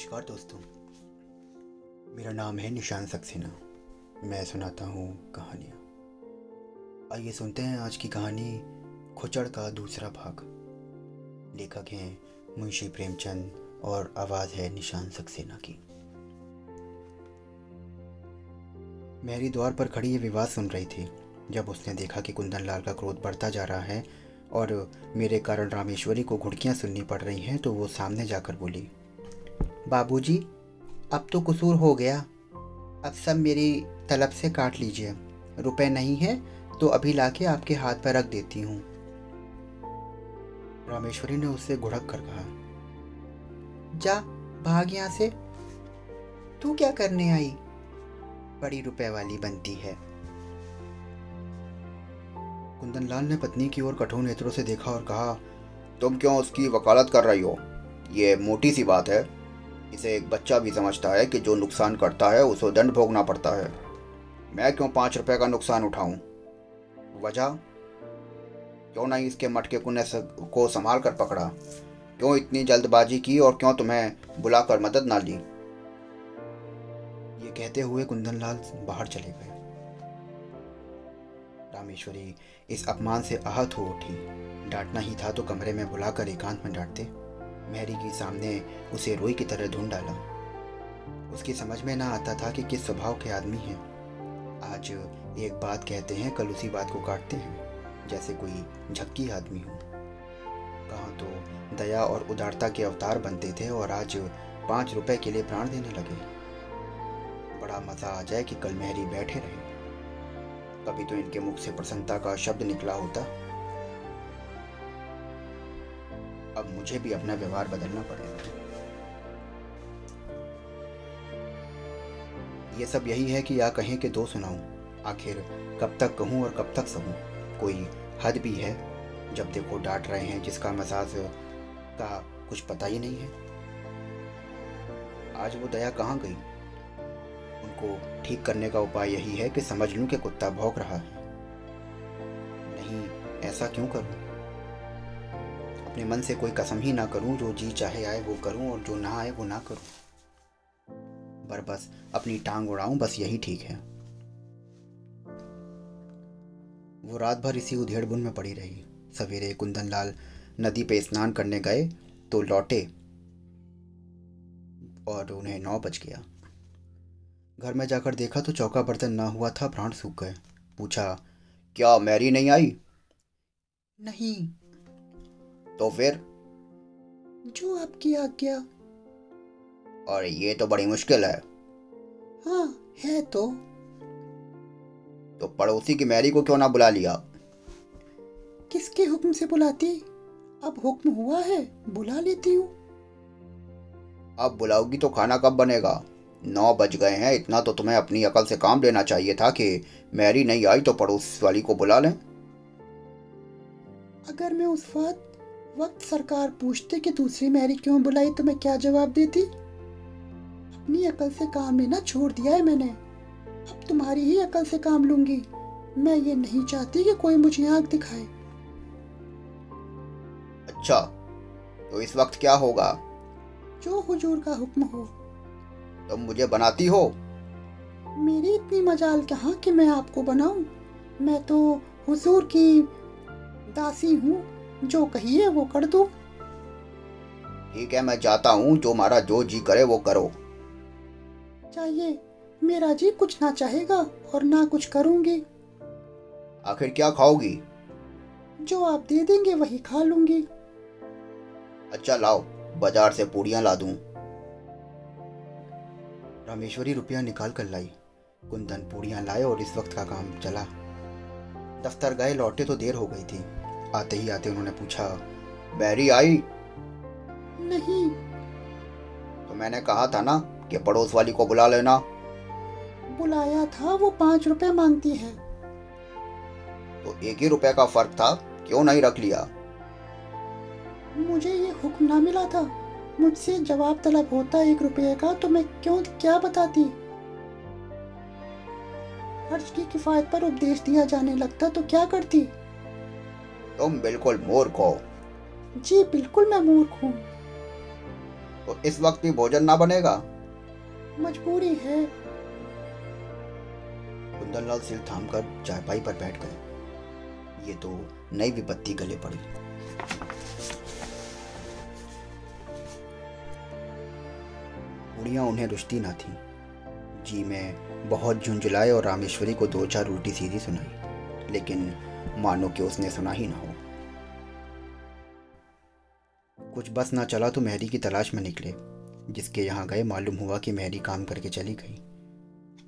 नमस्कार दोस्तों। मेरा नाम है निशान सक्सेना। मैं सुनाता हूँ कहानियाँ। आइए सुनते हैं आज की कहानी खुचड़ का दूसरा भाग। लेखक हैं मुंशी प्रेमचंद और आवाज़ है निशान सक्सेना की। मेरी द्वार पर खड़ी ये विवाद सुन रही थी, जब उसने देखा कि कुंदन लाल का क्रोध बढ़ता जा रहा है और मेरे कारण रामेश्वरी को घुड़कियाँ सुननी पड़ रही हैं तो वो सामने जाकर बोली बाबूजी, अब तो कसूर हो गया। अब सब मेरी तलब से काट लीजिए। रुपए नहीं है तो अभी लाके आपके हाथ पर रख देती हूँ। रामेश्वरी ने उससे घुड़क कर कहा जा भाग यहाँ से। तू क्या करने आई? बड़ी रुपए वाली बनती है। कुंदन लाल ने पत्नी की ओर कठोर नेत्रों से देखा और कहा तुम क्यों उसकी वकालत कर रही हो? ये मोटी सी बात है। इसे एक बच्चा भी समझता है कि जो नुकसान करता है, उसे दंड भोगना पड़ता है। मैं क्यों पाँच रुपए का नुकसान उठाऊं? वजह? क्यों नहीं इसके मटके कुने को संभाल कर पकड़ा? क्यों इतनी जल्दबाजी की और क्यों तुम्हें बुलाकर मदद ना ली? ये कहते हुए कुंदन लाल बाहर चले गए। रामेश्वरी इस अपमान से आहत हो उठी। डांटना ही था तो कमरे में बुलाकर एकांत में डांटते मैरी के सामने उसे रोई की तरह ढूंढ डाला। उसकी समझ में ना आता था कि किस स्वभाव के आदमी हैं। आज एक बात कहते हैं, कल उसी बात को काटते हैं, जैसे कोई झक्की आदमी हो। कहाँ तो दया और उदारता के अवतार बनते थे और आज पाँच रुपए के लिए प्राण देने लगे। बड़ा मज़ा आ जाए कि कल मेहरी बैठे रहे। कभी तो इनके मुख से प्रसन्नता का शब्द निकला होता। अब मुझे भी अपना व्यवहार बदलना पड़ेगा। ये सब यही है कि या कहें कि दो सुनाऊं, आखिर कब तक कहूँ और कब तक सहूं। कोई हद भी है जब देखो डांट रहे हैं, जिसका मजाज का कुछ पता ही नहीं है। आज वो दया कहाँ गई? उनको ठीक करने का उपाय यही है कि समझ लूँ कि कुत्ता भौंक रहा है। नहीं, ऐसा क्यों करूँ? अपने मन से कोई कसम ही ना करूँ, जो जी चाहे आए वो करूँ और जो ना आए वो ना करूँ। पर बस अपनी टांग उड़ाऊं, बस यही ठीक है। वो रात भर इसी उधेड़ में पड़ी रही। सवेरे कुंदन लाल नदी पे स्नान करने गए तो लौटे और उन्हें नौ बज गया। घर में जाकर देखा तो चौका बर्तन ना हुआ था, प्राण सूख गए। पूछा, क्या मैरी नहीं आई? नहीं तो फिर? जो आपकी आज्ञा। और ये तो बड़ी मुश्किल है। हाँ है तो। तो पड़ोसी की मैरी को क्यों ना बुला लिया? किसके हुक्म से बुलाती? अब हुक्म हुआ है बुला लेती हूँ। अब बुलाओगी तो खाना कब बनेगा? नौ बज गए हैं इतना तो तुम्हें अपनी अकल से काम लेना चाहिए था कि मैरी नहीं आई तो पड़ोस वाली को बुला लें। अगर मैं उस वक्त वक्त सरकार पूछते कि दूसरी मैरी क्यों बुलाई तो मैं क्या जवाब देती? अपनी अकल से काम लेना छोड़ दिया है मैंने। अब तुम्हारी ही अकल से काम लूँगी। मैं ये नहीं चाहती कि कोई मुझे आँख दिखाए। अच्छा तो इस वक्त क्या होगा? जो हुजूर का हुक्म हो। तुम मुझे बनाती हो? मेरी इतनी मजाल कहाँ कि मैं आपको बनाऊँ? मैं तो हुजूर की दासी हूँ। जो कहिए वो कर दो। ठीक है मैं जाता हूँ जो मारा जो जी करे वो करो। चाहिए मेरा जी कुछ ना चाहेगा और ना कुछ करूँगी। आखिर क्या खाओगी? जो आप दे देंगे वही खा लूँगी। अच्छा लाओ बाज़ार से पूड़ियाँ ला दूँ। रामेश्वरी रुपया निकाल कर लाई। कुंदन पूड़ियाँ लाए और इस वक्त का काम चला। दफ्तर गए लौटे तो देर हो गई थी। आते ही आते उन्होंने पूछा बैरी आई? नहीं. तो मैंने कहा था ना कि पड़ोस वाली को बुला लेना। बुलाया था वो पाँच रुपए मांगती है। तो एक ही रुपए का फ़र्क था क्यों नहीं रख लिया? मुझे ये हुक्म ना मिला था। मुझसे जवाब तलब होता एक रुपये का तो मैं क्यों क्या बताती? खर्च की किफायत पर उपदेश दिया जाने लगता तो क्या करती? तुम बिल्कुल मूर्ख हो। जी बिल्कुल मैं मूर्ख हूँ। तो इस वक्त भी भोजन ना बनेगा? मजबूरी है। कुंदनलाल सिर थामकर चारपाई पर बैठ गए। ये तो नई विपत्ति गले पड़ी। उड़ियाँ उन्हें रुचती ना थी। जी में बहुत झुंझुलाए और रामेश्वरी को दो चार उल्टी सीधी सुनाई लेकिन मानो कि उसने सुना ही ना हो। कुछ बस ना चला तो मेहरी की तलाश में निकले जिसके यहाँ गए मालूम हुआ कि मेहरी काम करके चली गई।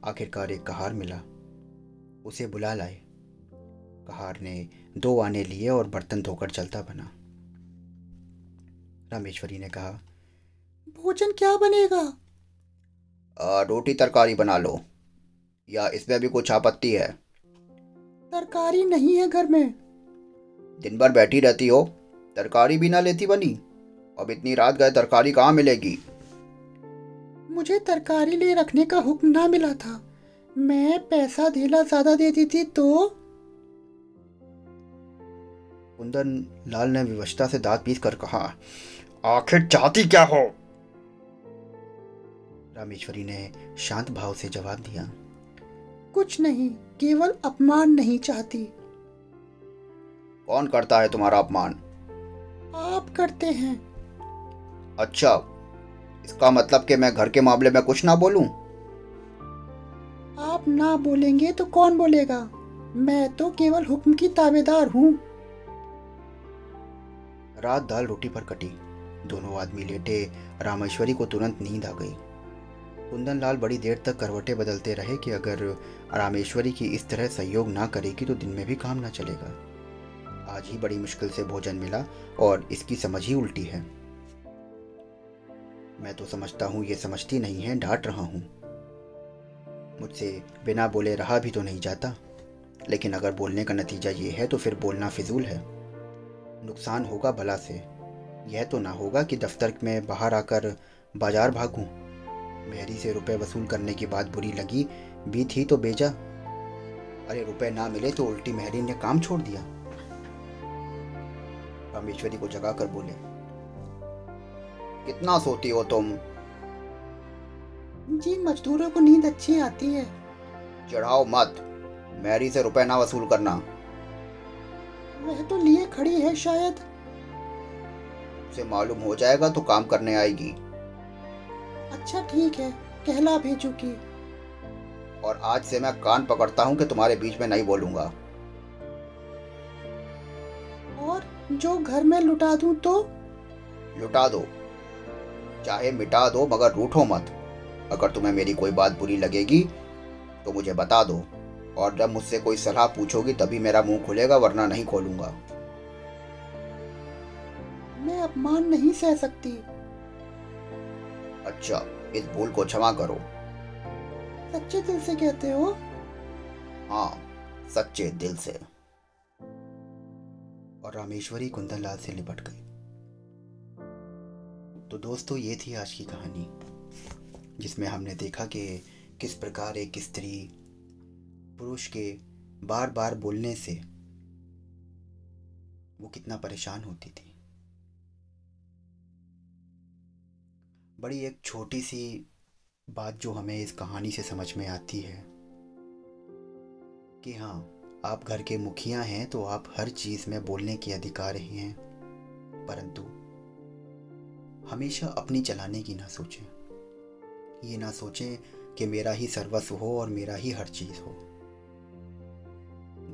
आखिरकार एक कहार मिला। उसे बुला लाए। कहार ने दो आने लिए और बर्तन धोकर चलता बना। रामेश्वरी ने कहा भोजन क्या बनेगा? आ, रोटी तरकारी बना लो या इसमें भी कुछ आपत्ति है। तरकारी नहीं है घर में। दिन भर बैठी रहती हो तरकारी भी ना लेती बनी। अब इतनी रात गए तरकारी कहाँ मिलेगी? मुझे तरकारी ले रखने का हुक्म ना मिला था। मैं पैसा धेला ज़्यादा देती थी तो? कुंदन लाल ने विवशता से दांत पीस कर कहा आखिर चाहती क्या हो? रामेश्वरी ने शांत भाव से जवाब दिया कुछ नहीं केवल अपमान नहीं चाहती। कौन करता है तुम्हारा अपमान? आप करते हैं। अच्छा इसका मतलब कि मैं घर के मामले में कुछ ना बोलूँ? आप ना बोलेंगे तो कौन बोलेगा? मैं तो केवल हुक्म की ताबेदार हूँ। रात दाल रोटी पर कटी। दोनों आदमी लेटे रामेश्वरी को तुरंत नींद आ गई। कुंदन लाल बड़ी देर तक करवटें बदलते रहे कि अगर रामेश्वरी की इस तरह सहयोग ना करेगी तो दिन में भी काम ना चलेगा। आज ही बड़ी मुश्किल से भोजन मिला और इसकी समझ ही उल्टी है। मैं तो समझता हूँ ये समझती नहीं है, डांट रहा हूँ। मुझसे बिना बोले रहा भी तो नहीं जाता। लेकिन अगर बोलने का नतीजा ये है तो फिर बोलना फिजूल है। नुकसान होगा भला से। यह तो ना होगा कि दफ्तर में बाहर आकर बाज़ार भागूं। मेहरी से रुपए वसूल करने की बात बुरी लगी, भी थी तो बेजा। अरे रुपए ना मिले तो उल्टी मेहरी ने काम छोड़ दिया। रामेश्वरी को जगा कर बोले कितना सोती हो तुम? जी मजदूरों को नींद अच्छी आती है। चढ़ाओ मत। मैरी से रुपए ना वसूल करना। वह तो लिए खड़ी है शायद। उसे मालूम हो जाएगा तो काम करने आएगी। अच्छा ठीक है। कहला भेजूगी और आज से मैं कान पकड़ता हूँ कि तुम्हारे बीच में नहीं बोलूँगा। और जो घर में लुटा दूँ तो? लुटा दो। चाहे मिटा दो मगर रूठो मत। अगर तुम्हें मेरी कोई बात बुरी लगेगी तो मुझे बता दो। और जब मुझसे कोई सलाह पूछोगी तभी मेरा मुँह खुलेगा वरना नहीं खोलूँगा। मैं अपमान नहीं सह सकती। अच्छा इस भूल को क्षमा करो। सच्चे दिल से कहते हो? हाँ सच्चे दिल से। और रामेश्वरी कुंदनलाल से लिपट गई। तो दोस्तों, ये थी आज की कहानी, जिसमें हमने देखा कि किस प्रकार एक स्त्री पुरुष के बार बार बोलने से वो कितना परेशान होती थी। बड़ी एक छोटी सी बात जो हमें इस कहानी से समझ में आती है कि हाँ आप घर के मुखिया हैं तो आप हर चीज़ में बोलने के अधिकार ही हैं, परंतु हमेशा अपनी चलाने की ना सोचें। ये ना सोचें कि मेरा ही सर्वस्व हो और मेरा ही हर चीज़ हो।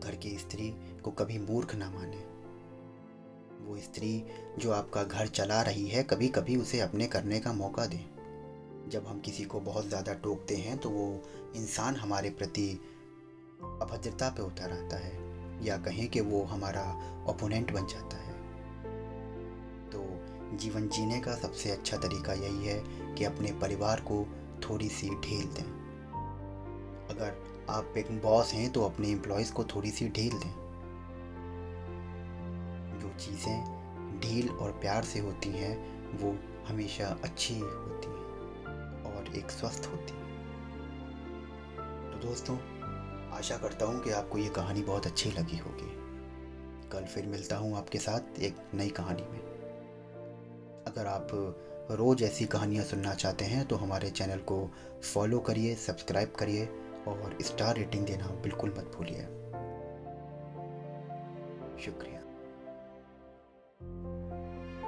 घर की स्त्री को कभी मूर्ख ना माने। वो स्त्री जो आपका घर चला रही है कभी कभी उसे अपने करने का मौका दें। जब हम किसी को बहुत ज़्यादा टोकते हैं तो वो इंसान हमारे प्रति अभद्रता पे उतर आता है, या कहें कि वो हमारा ओपोनेंट बन जाता है। जीवन जीने का सबसे अच्छा तरीका यही है कि अपने परिवार को थोड़ी सी ढील दें। अगर आप एक बॉस हैं तो अपने एम्प्लॉयज़ को थोड़ी सी ढील दें। जो चीज़ें ढील और प्यार से होती हैं, वो हमेशा अच्छी होती हैं और एक स्वस्थ होती है। तो दोस्तों, आशा करता हूँ कि आपको ये कहानी बहुत अच्छी लगी होगी। कल फिर मिलता हूँ आपके साथ एक नई कहानी में। अगर आप रोज़ ऐसी कहानियाँ सुनना चाहते हैं तो हमारे चैनल को फॉलो करिए, सब्सक्राइब करिए और स्टार रेटिंग देना बिल्कुल मत भूलिए। शुक्रिया।